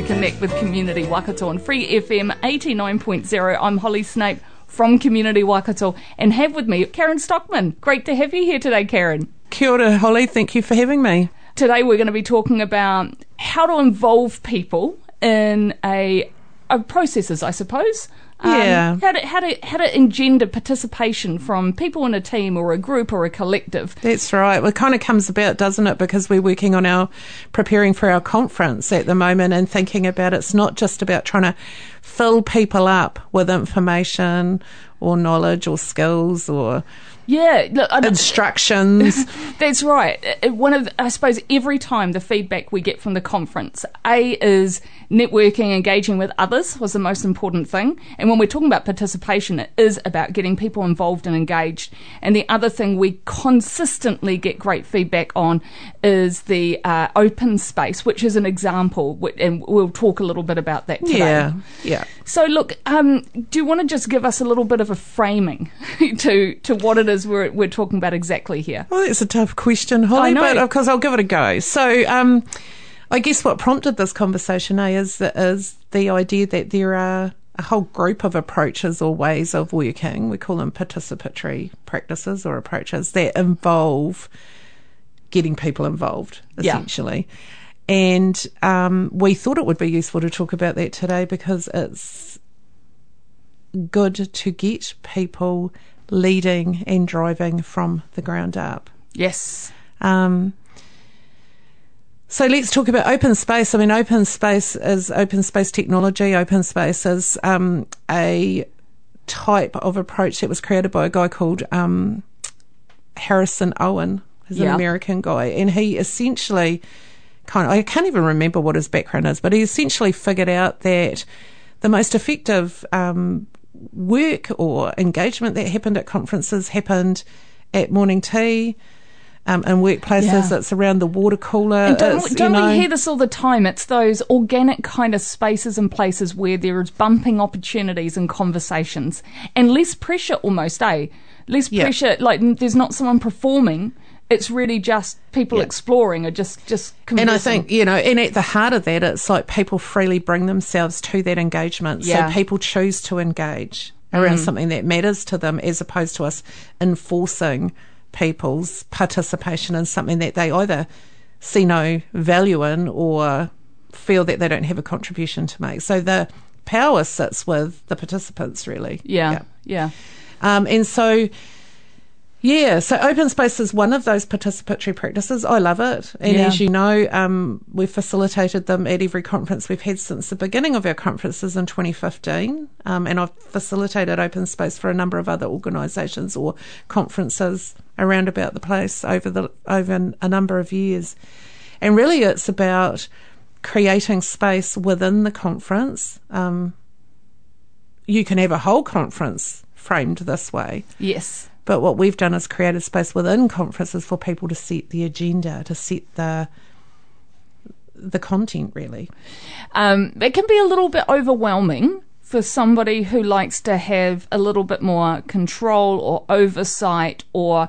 to Connect with Community Waikato on Free FM 89.0. I'm Holly Snape from Community Waikato and have with me Karen Stockman. Great to have you here today, Karen. Kia ora, Holly. Thank you for having me. Today we're going to be talking about how to involve people in a, a processes, I suppose. Um, Yeah. How to, how to how to engender participation from people in a team or a group or a collective. That's right. Well, it kind of comes about, doesn't it? Because we're working on our preparing for our conference at the moment and thinking about it's not just about trying to fill people up with information or knowledge or skills or Yeah, look, I'm, instructions. That's right. Uh, One of, I suppose, every time the feedback we get from the conference, A is networking, engaging with others was the most important thing. And when we're talking about participation, it is about getting people involved and engaged. And the other thing we consistently get great feedback on is the uh, open space, which is an example, and we'll talk a little bit about that today. yeah. Yeah. So, look, um, do you want to just give us a little bit of a framing to to what it is we're, we're talking about exactly here? Well, that's a tough question, Holly, but of course I'll give it a go. So, um, I guess what prompted this conversation eh, is is the idea that there are a whole group of approaches or ways of working. We call them participatory practices or approaches that involve getting people involved, Yeah. essentially. And um, we thought it would be useful to talk about that today because it's good to get people leading and driving from the ground up. Yes. Um, so let's talk about open space. I mean, open space is open space technology. Open space is um, a type of approach that was created by a guy called um, Harrison Owen. He's Yeah. an American guy, and he essentially kind of I can't even remember what his background is, but he essentially figured out that the most effective um, work or engagement that happened at conferences happened at morning tea. Um, in workplaces, Yeah. it's around the water cooler. And don't, don't know, we hear this all the time? It's those organic kind of spaces and places where there is bumping opportunities and conversations and less pressure almost, eh? Less Yeah. pressure, like there's not someone performing. It's really just people Yeah. exploring or just, just conversing. And I think, you know, and at the heart of that, it's like people freely bring themselves to that engagement. Yeah. So people choose to engage around something that matters to them as opposed to us enforcing people's participation in something that they either see no value in or feel that they don't have a contribution to make. So the power sits with the participants, really. Yeah, yeah. Um, and so, yeah, so open space is one of those participatory practices. I love it. And Yeah. as you know, um, we've facilitated them at every conference we've had since the beginning of our conferences in 2015. Um, and I've facilitated open space for a number of other organisations or conferences around about the place over the over a number of years. And really, it's about creating space within the conference. Um, you can have a whole conference framed this way. Yes. But what we've done is created space within conferences for people to set the agenda, to set the the content really. um, it can be a little bit overwhelming for somebody who likes to have a little bit more control or oversight or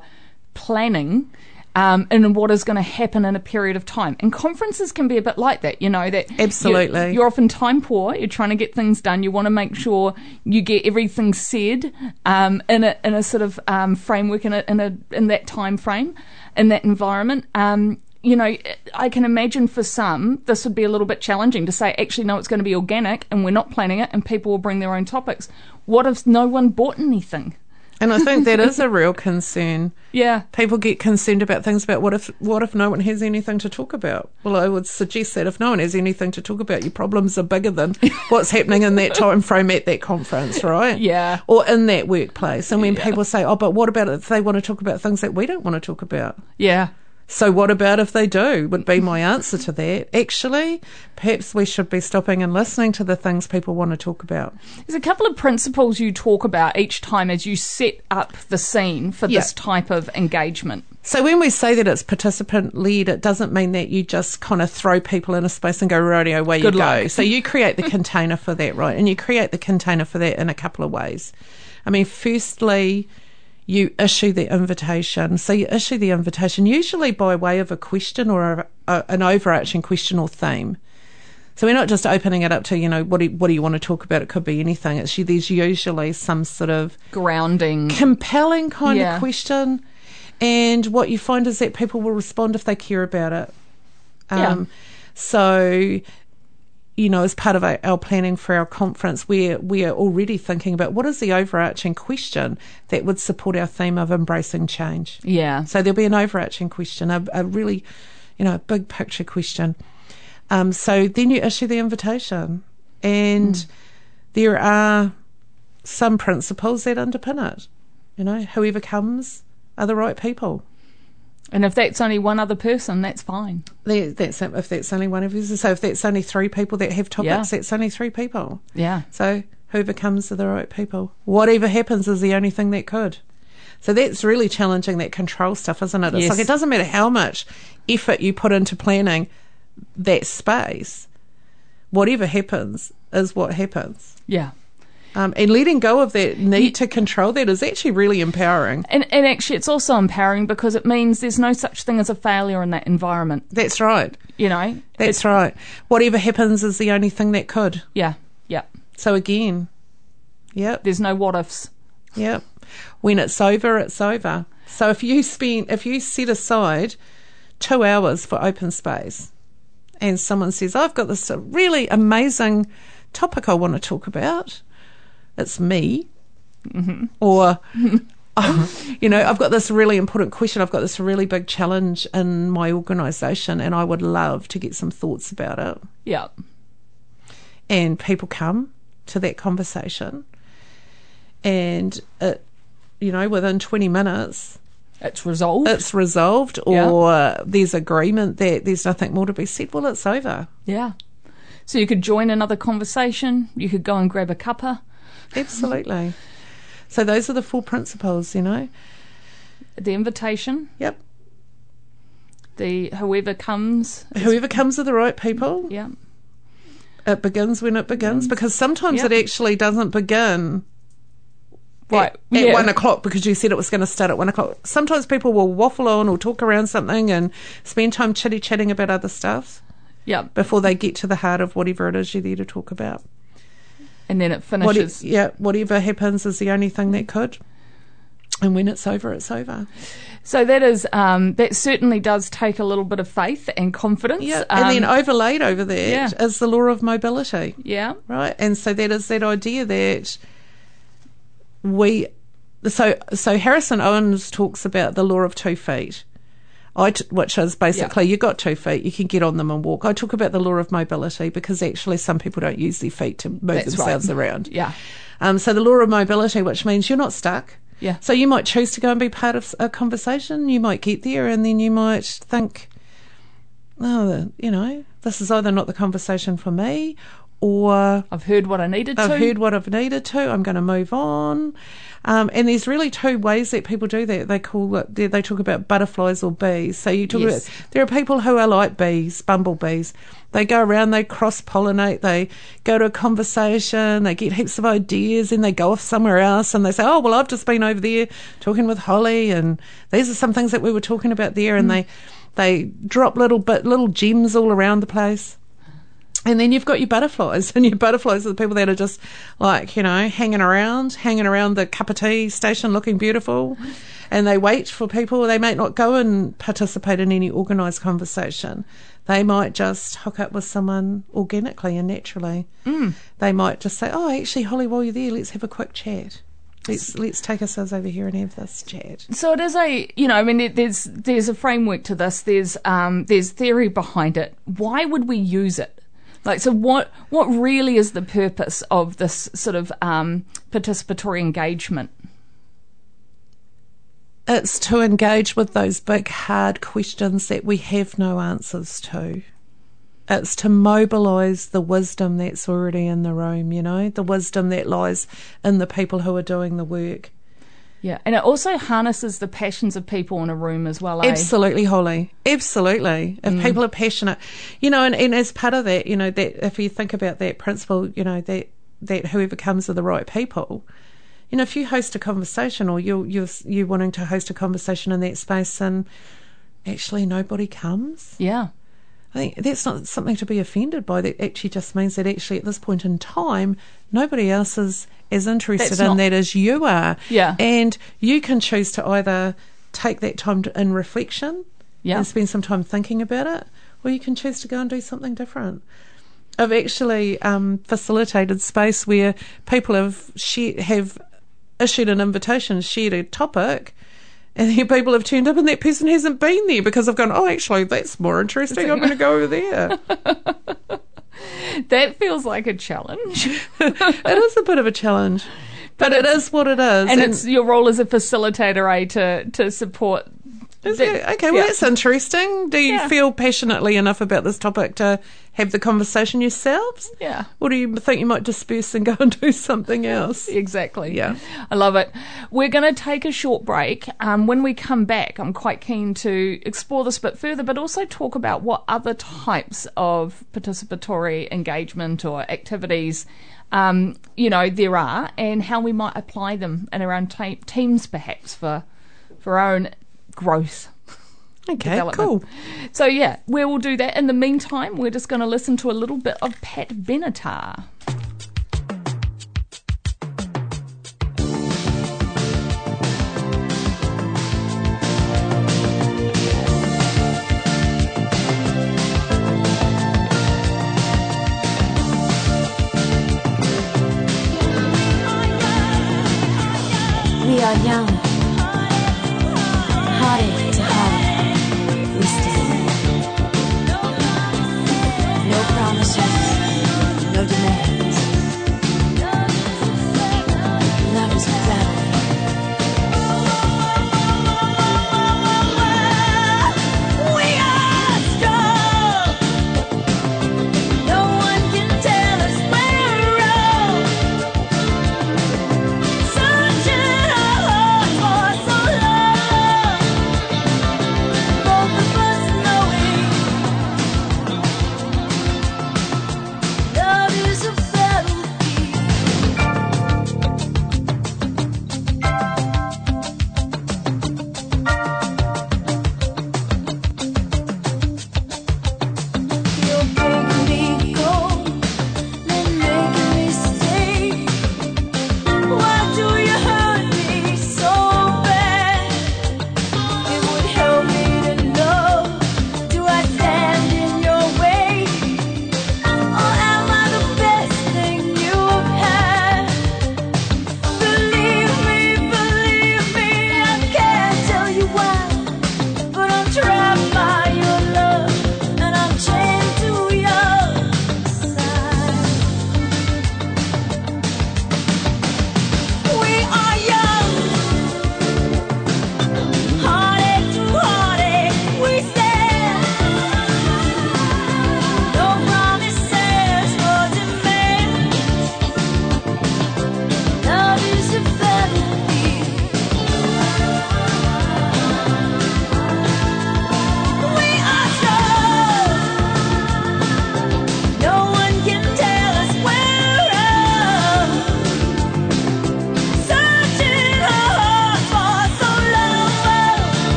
planning um, in what is going to happen in a period of time. And conferences can be a bit like that, you know, that you're- Absolutely. You're, often time poor. You're trying to get things done. You want to make sure you get everything said um, in a in a sort of um, framework in a, in a in that time frame, in that environment. Um, you know, I can imagine for some this would be a little bit challenging to say, actually, no, it's going to be organic and we're not planning it and people will bring their own topics. What if no one bought anything? And I think that is a real concern. Yeah. People get concerned about things about what if what if no one has anything to talk about? Well, I would suggest that if no one has anything to talk about, your problems are bigger than what's happening in that time frame at that conference, right? Yeah. Or in that workplace. And when Yeah. people say, "Oh, but what about if they want to talk about things that we don't want to talk about?" Yeah. So what about if they do? Would be my answer to that. Actually, perhaps we should be stopping and listening to the things people want to talk about. There's a couple of principles you talk about each time as you set up the scene for Yeah. this type of engagement. So when we say that it's participant led, it doesn't mean that you just kind of throw people in a space and go rodeo away you Good go. So you create the container for that, right? And you create the container for that in a couple of ways. I mean, firstly, you issue the invitation. So you issue the invitation usually by way of a question or a, a, an overarching question or theme. So we're not just opening it up to you know what do you, what do you want to talk about? It could be anything. It's there's usually some sort of Grounding. compelling kind Yeah. of question. And what you find is that people will respond if they care about it. Um, So, you know, as part of our, our planning for our conference, we're, we're already thinking about what is the overarching question that would support our theme of embracing change. Yeah. So there'll be an overarching question, a, a really, you know, a big picture question. Um, so then you issue the invitation, and there are some principles that underpin it. You know, whoever comes are the right people. And if that's only one other person, that's fine. There- That's if that's only one of us. So if that's only three people that have topics, Yeah. that's only three people. Yeah. So whoever comes are the right people. Whatever happens is the only thing that could. So that's really challenging that control stuff, isn't it? It's Yes. like it doesn't matter how much effort you put into planning that space. Whatever happens is what happens. Yeah. Um, and letting go of that need to control that is actually really empowering. And, and actually, it's also empowering because it means there's no such thing as a failure in that environment. That's right. You know? That's right. Whatever happens is the only thing that could. Yeah. Yeah. So again, yep. There's no what ifs. Yep. When it's over, it's over. So if you spend, if you set aside two hours for open space and someone says, I've got this really amazing topic I want to talk about, it's me. Mm-hmm. Or, um, you know, I've got this really important question. I've got this really big challenge in my organisation and I would love to get some thoughts about it Yeah. and people come to that conversation and it you know within 20 minutes It's resolved. it's resolved or there's agreement that there's nothing more to be said well it's over yeah. So you could join another conversation. You could go and grab a cuppa. Absolutely so those are the four principles you know The invitation. yep The whoever comes. whoever comes are the right people Yeah. it begins when it begins mm. because sometimes Yep. it actually doesn't begin Right. at, yeah. one o'clock because you said it was going to start at one o'clock. Sometimes people will waffle on or talk around something and spend time chitty chatting about other stuff Yeah. before they get to the heart of whatever it is you're there to talk about. And then it What, finishes. yeah, whatever happens is the only thing that could. And when it's over, it's over. So that is um, that certainly does take a little bit of faith and confidence. Yeah, and then Um, overlaid over that is yeah. the law of mobility. yeah, right? And so that is that idea that we, so so Harrison Owens talks about the law of two feet. I t- which is basically you've got two feet, you can get on them and walk. I talk about the law of mobility because actually some people don't use their feet to move That's right. themselves around. yeah, Um, so the law of mobility, which means you're not stuck. Yeah. So you might choose to go and be part of a conversation. You might get there and then you might think, oh, you know, this is either not the conversation for me or I've heard what I needed to I've to. heard what I've needed to. I'm going to move on. Um, and there's really two ways that people do that. They call it, they, they talk about butterflies or bees. So you talk Yes. about, there are people who are like bees, bumblebees. They go around, they cross pollinate, they go to a conversation, they get heaps of ideas, and they go off somewhere else and they say, Oh, well, I've just been over there talking with Holly, and these are some things that we were talking about there. And they, they drop little bit, little gems all around the place. And then you've got your butterflies, and your butterflies are the people that are just like, you know, hanging around, hanging around the cup of tea station looking beautiful. And they wait for people. They may not go and participate in any organised conversation. They might just hook up with someone organically and naturally. Mm. They might just say, Oh, actually, Holly, while you're there, let's have a quick chat. Let's, let's take ourselves over here and have this chat. So it is a, you know, I mean, it, there's there's a framework to this. There's um, there's theory behind it. Why would we use it? Like, so what what really is the purpose of this sort of um, participatory engagement? It's to engage with those big, hard questions that we have no answers to. It's to mobilise the wisdom that's already in the room, you know, the wisdom that lies in the people who are doing the work. Yeah, and it also harnesses the passions of people in a room as well. Eh? Absolutely, Holly. Absolutely. If mm. people are passionate, you know, and, and as part of that, you know, that if you think about that principle, you know, that that whoever comes are the right people. You know, if you host a conversation or you're you're you wanting to host a conversation in that space and actually nobody comes. Yeah. I think that's not something to be offended by. That actually just means that actually at this point in time, nobody else is as interested that's in not, that as you are. Yeah. And you can choose to either take that time to, in reflection yeah. and spend some time thinking about it, or you can choose to go and do something different. I've actually um, facilitated space where people have have issued an invitation, shared a topic, and then people have turned up and that person hasn't been there because I've gone, oh, actually, that's more interesting. I'm going to go over there. that feels like a challenge. it is a bit of a challenge. But, but it is what it is. And, and, it's your role as a facilitator, eh, to, to support okay, well, yeah. that's interesting. Do you yeah. feel passionately enough about this topic to have the conversation yourselves? Yeah. Or do you think you might disperse and go and do something else? Exactly. Yeah. I love it. We're going to take a short break. Um, when we come back, I'm quite keen to explore this a bit further, but also talk about what other types of participatory engagement or activities um, you know, there are, and how we might apply them in our own te- teams, perhaps for for our own growth. Okay, cool. So yeah, we will do that. In the meantime, we're just going to listen to a little bit of Pat Benatar.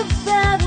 to fathom.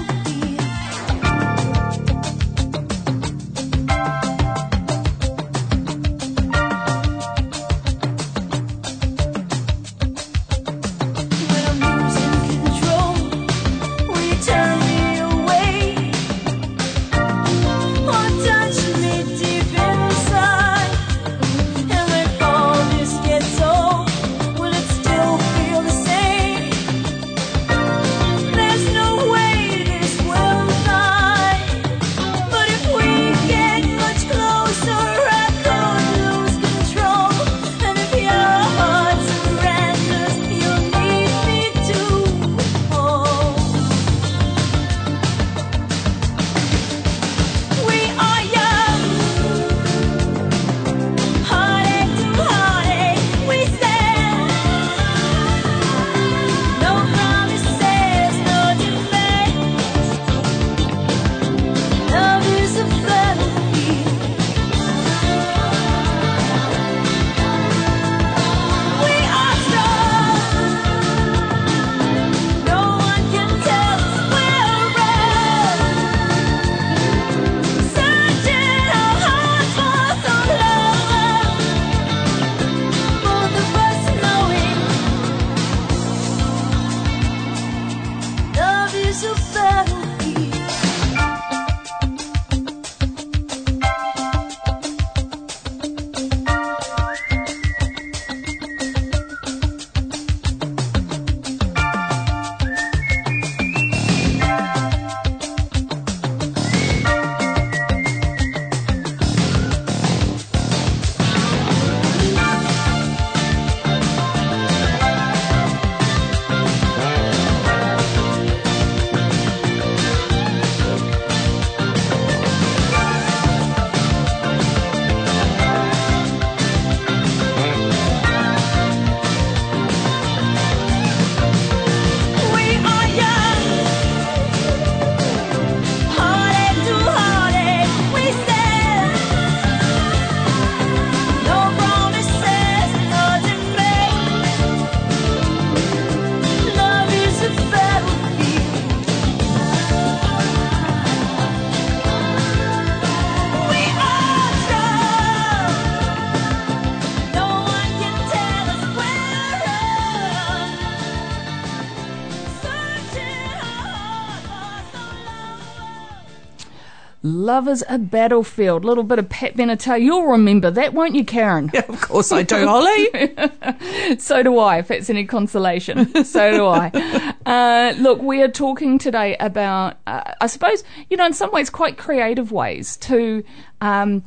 Love is a battlefield. Little bit of Pat Benatar. You'll remember that, won't you, Karen? Yeah, of course I do, Holly. so do I, if it's any consolation. So do I. Uh, look, we are talking today about, uh, I suppose, you know, in some ways, quite creative ways to um,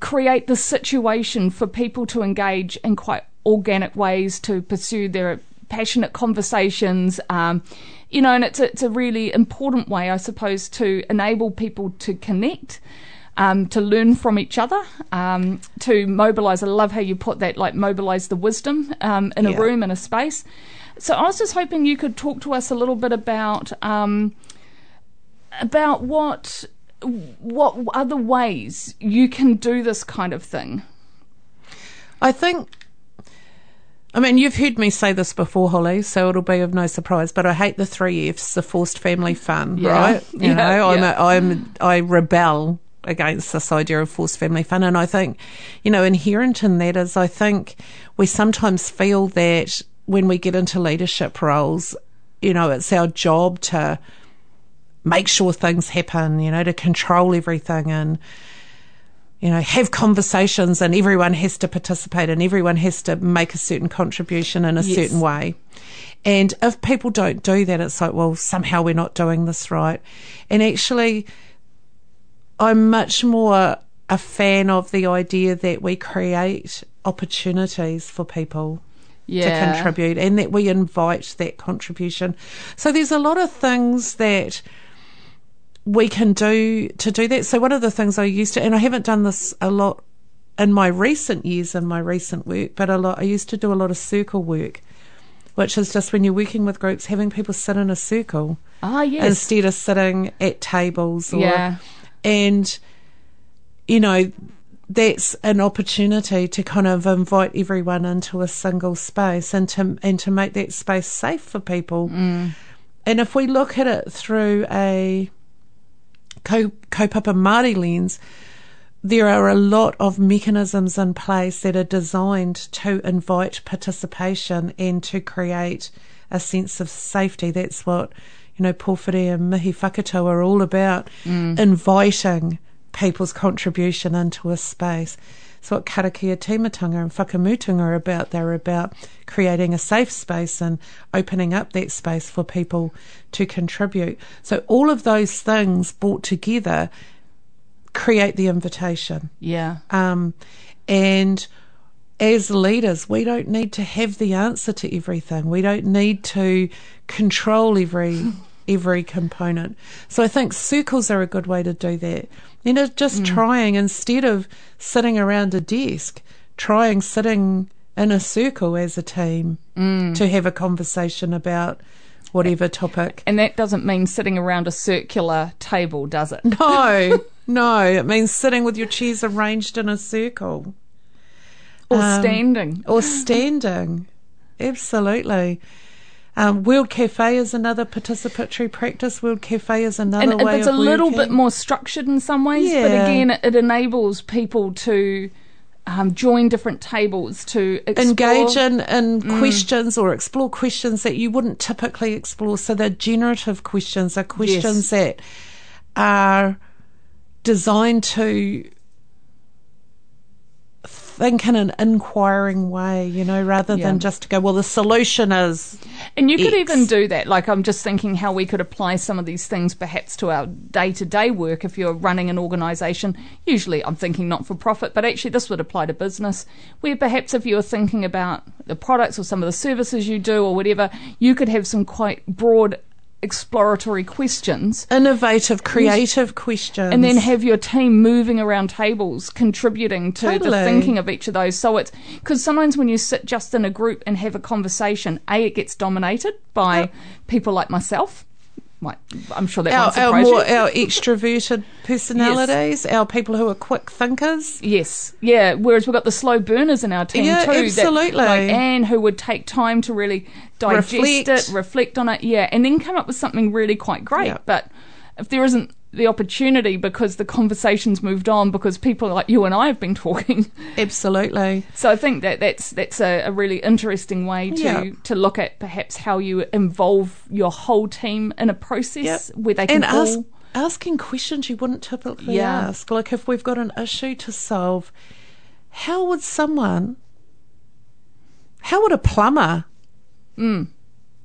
create the situation for people to engage in quite organic ways to pursue their passionate conversations. Um, you know, and it's a, it's a really important way, I suppose, to enable people to connect um, to learn from each other, um, to mobilize. I love how you put that, like mobilize the wisdom um, in a room, in a space. So I was just hoping you could talk to us a little bit about um, about what what other ways you can do this kind of thing. I think. I mean, you've heard me say this before, Holly, so it'll be of no surprise. But I hate the three Fs: the forced family fun, Yeah. right? You Yeah, know, I'm, yeah. a, I'm, I rebel against this idea of forced family fun, and I think, you know, inherent in that is, I think we sometimes feel that when we get into leadership roles, you know, it's our job to make sure things happen, you know, to control everything and you know, have conversations and everyone has to participate and everyone has to make a certain contribution in a Yes. certain way. And if people don't do that, it's like, well, somehow we're not doing this right. And actually, I'm much more a fan of the idea that we create opportunities for people Yeah, to contribute and that we invite that contribution. So there's a lot of things that we can do to do that. So one of the things I used to, and I haven't done this a lot in my recent years in my recent work, but a lot, I used to do a lot of circle work, which is just when you're working with groups, having people sit in a circle Ah, yes. instead of sitting at tables or, Yeah. and, you know, that's an opportunity to kind of invite everyone into a single space and to and to make that space safe for people. And if we look at it through a kaupapa Māori lens, there are a lot of mechanisms in place that are designed to invite participation and to create a sense of safety. That's what, you know, Pōwhiri and Mihi Whakatau are all about, mm. inviting people's contribution into a space. It's what karakia timatanga and whakamutunga are about. They're about creating a safe space and opening up that space for people to contribute. So all of those things brought together create the invitation. yeah. Um, and as leaders, we don't need to have the answer to everything. We don't need to control every every component. So I think circles are a good way to do that. You know, just trying instead of sitting around a desk, trying sitting in a circle as a team to have a conversation about whatever topic. And that doesn't mean sitting around a circular table, does it? No, no, it means sitting with your chairs arranged in a circle. Or Um, standing. or standing. Absolutely. Um, World Cafe is another participatory practice. World Cafe is another And way it's a little bit more structured in some ways, but again, it enables people to um, join different tables to explore. engage in, in questions or explore questions that you wouldn't typically explore. So they're generative questions, are questions that are designed to think in an inquiring way, you know, rather Yeah. than just to go, well, the solution is And you could even do that. Like, I'm just thinking how we could apply some of these things perhaps to our day to day work if you're running an organisation. Usually, I'm thinking not for profit, but actually, this would apply to business. Where perhaps if you're thinking about the products or some of the services you do or whatever, you could have some quite broad exploratory questions. innovative, creative questions. And then have your team moving around tables, contributing to the thinking of each of those. So it's because sometimes when you sit just in a group and have a conversation, A, it gets dominated by people like myself. Like, I'm sure that our, our more you. our extroverted personalities, our people who are quick thinkers. Yes, yeah. Whereas we've got the slow burners in our team Yeah, too. absolutely. That, like Anne, who would take time to really digest Reflect. it, reflect on it, yeah, and then come up with something really quite great. Yeah. But if there isn't the opportunity because the conversation's moved on because people like you and I have been talking, Absolutely. so I think that that's that's a, a really interesting way to Yeah. to look at perhaps how you involve your whole team in a process Yep. where they can and ask, all asking questions you wouldn't typically Yeah. ask. Like if we've got an issue to solve, how would someone, how would a plumber Mm.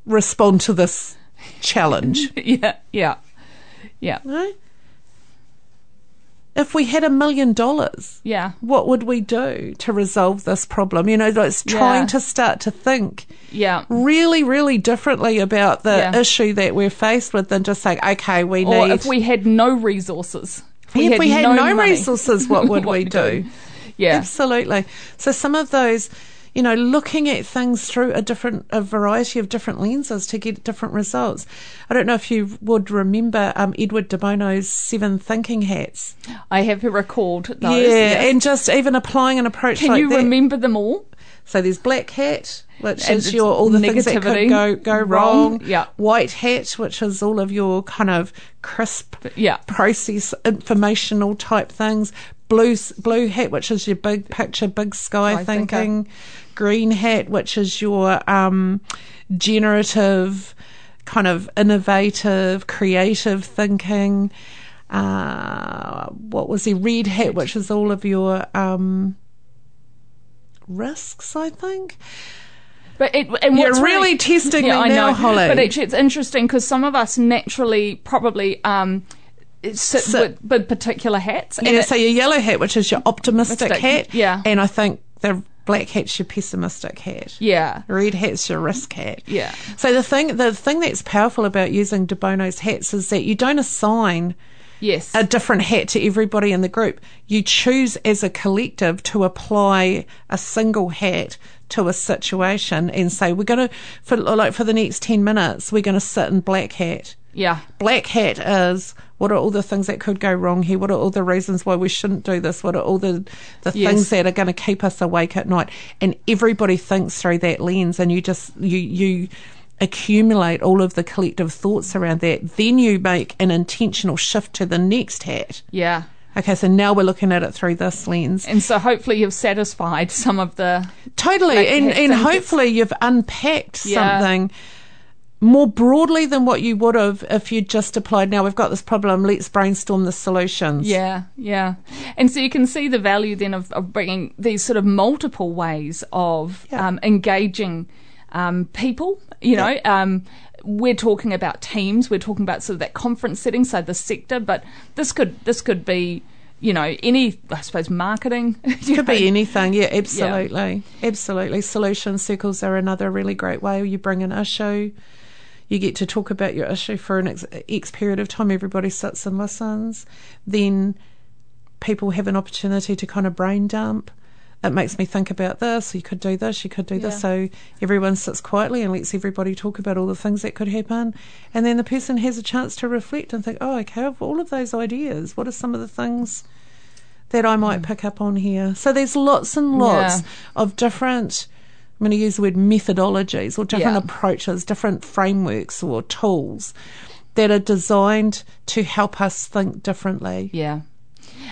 respond to this challenge? yeah yeah yeah no? If we had a million dollars, yeah what would we do to resolve this problem? You know, it's trying Yeah. to start to think yeah. really, really differently about the Yeah. issue that we're faced with than just saying, okay, we Or need. if we had no resources. If if we had no, money, resources, what would we do? Yeah. Absolutely. So some of those, you know, looking at things through a different, a variety of different lenses to get different results. I don't know if you would remember um, Edward de Bono's seven thinking hats. I have recalled those. yeah, yes. and just even applying an approach Can like you that. remember them all? So there's black hat, which And is your all the things that could negativity, go go wrong, wrong. yeah. White hat, which is all of your kind of crisp Yeah. process informational type things. Blue blue hat, which is your big picture, big sky thinker. thinking. Green hat, which is your um, generative, kind of innovative, creative thinking. Uh, what was the red hat, which is all of your um, risks, I think. But it, and You're what's really testing me I now, know. Holly. But actually, it's interesting because some of us naturally probably um, sit, Sit. With, with particular hats. and Yeah, it- so your yellow hat, which is your optimistic Optimistic, hat, yeah. and I think the black hat's your pessimistic hat. yeah, Red hat's your risk hat. yeah, So the thing, the thing that's powerful about using De Bono's hats is that you don't assign yes, a different hat to everybody in the group. You choose as a collective to apply a single hat to a situation and say we're going to for like for the next 10 minutes we're going to sit in black hat. yeah, Black hat is what are all the things that could go wrong here? What are all the reasons why we shouldn't do this? What are all the, the Yes. things that are going to keep us awake at night? And everybody thinks through that lens and you just, you, you accumulate all of the collective thoughts around that. Then you make an intentional shift to the next hat. yeah. Okay, so now we're looking at it through this lens. And so hopefully you've satisfied some of the Totally. And and hopefully you've unpacked Yeah. something more broadly than what you would have if you just applied now we've got this problem let's brainstorm the solutions Yeah, yeah. And so you can see the value then of, of bringing these sort of multiple ways of Yeah. um, engaging um, people. You know, um, we're talking about teams. We're talking about sort of that conference setting, so the sector. But this could this could be, you know, any I suppose marketing. could know. be anything yeah absolutely absolutely solution circles are another really great way you bring an issue you get to talk about your issue for an ex, X period of time everybody sits and listens then people have an opportunity to kind of brain dump it makes me think about this you could do this you could do this so everyone sits quietly and lets everybody talk about all the things that could happen and then the person has a chance to reflect and think oh okay of all of those ideas what are some of the things that I might pick up on here. So there's lots and lots Mm. Yeah. of different, I'm going to use the word methodologies or different Yeah. approaches, different frameworks or tools that are designed to help us think differently. Yeah.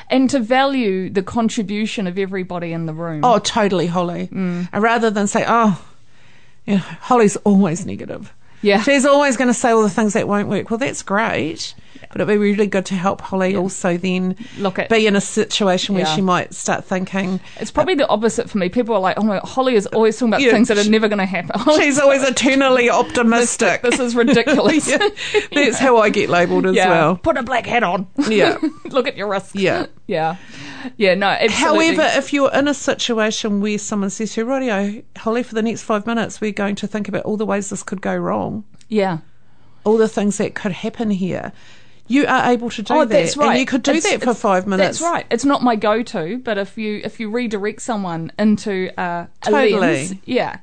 And to value the contribution of everybody in the room. Oh, totally, Holly. Mm. And rather than say, oh, you know, Holly's always negative. Yeah. She's always going to say all the things that won't work. Well, that's great. But it'd be really good to help Holly also then Look at- be in a situation where Yeah. she might start thinking, It's probably the opposite for me. People are like, "Oh my, Holly is always talking about Yeah, things that are never going to happen." she's always eternally optimistic. this is ridiculous. Yeah. That's how I get labelled as yeah. well. Put a black hat on. Yeah. Look at your wrist. Yeah. Yeah. Yeah. No. Absolutely. However, if you're in a situation where someone says to you, Radio, Holly, for the next five minutes, we're going to think about all the ways this could go wrong, yeah. all the things that could happen here, you are able to do oh, that. that's right. And you could do It's- that for five minutes. That's right. It's not my go-to, but if you if you redirect someone into uh, a Totally. lens, yeah,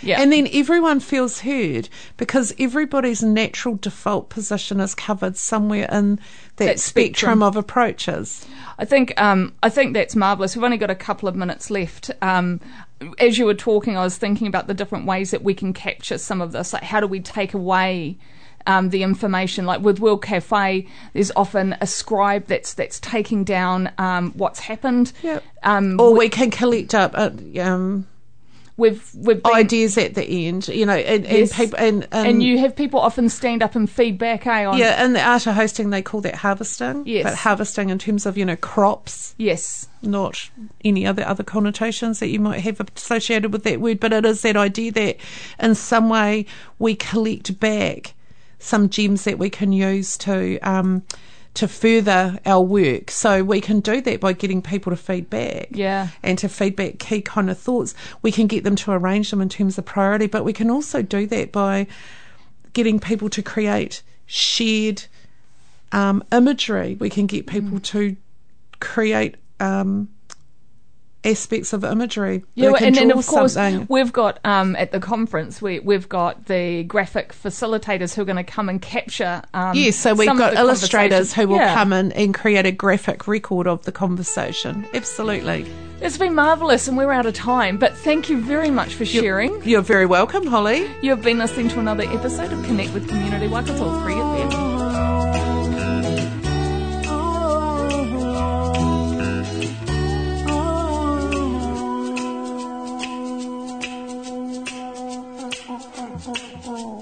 yeah, And then everyone feels heard because everybody's natural default position is covered somewhere in that, That spectrum. spectrum. of approaches. I think um, I think that's marvelous. We've only got a couple of minutes left. Um, as you were talking, I was thinking about the different ways that we can capture some of this. Like, how do we take away um, the information? Like with World Cafe, there's often a scribe that's that's taking down um, what's happened. Yep. Um, Or we can collect up uh, um, we've we've been, ideas at the end, you know, and, Yes. and people and, and you have people often stand up and feedback. Eh, on yeah, in the art of hosting, they call that harvesting. Yes. but harvesting in terms of you know crops, yes, not any other other connotations that you might have associated with that word. But it is that idea that in some way we collect back some gems that we can use to um, to further our work. So we can do that by getting people to feedback. Yeah. And to feedback key kind of thoughts. We can get them to arrange them in terms of priority, but we can also do that by getting people to create shared um, imagery. We can get people to create um, aspects of imagery. Yeah, and then of course something. we've got um, at the conference we we've got the graphic facilitators who are going to come and capture. Um, Yes, so we've got illustrators who will. Yeah. come in and create a graphic record of the conversation. Absolutely. It's been marvelous, and we're out of time. But thank you very much for sharing. You're very welcome, Holly. You have been listening to another episode of Connect with Community Waikato Free FM.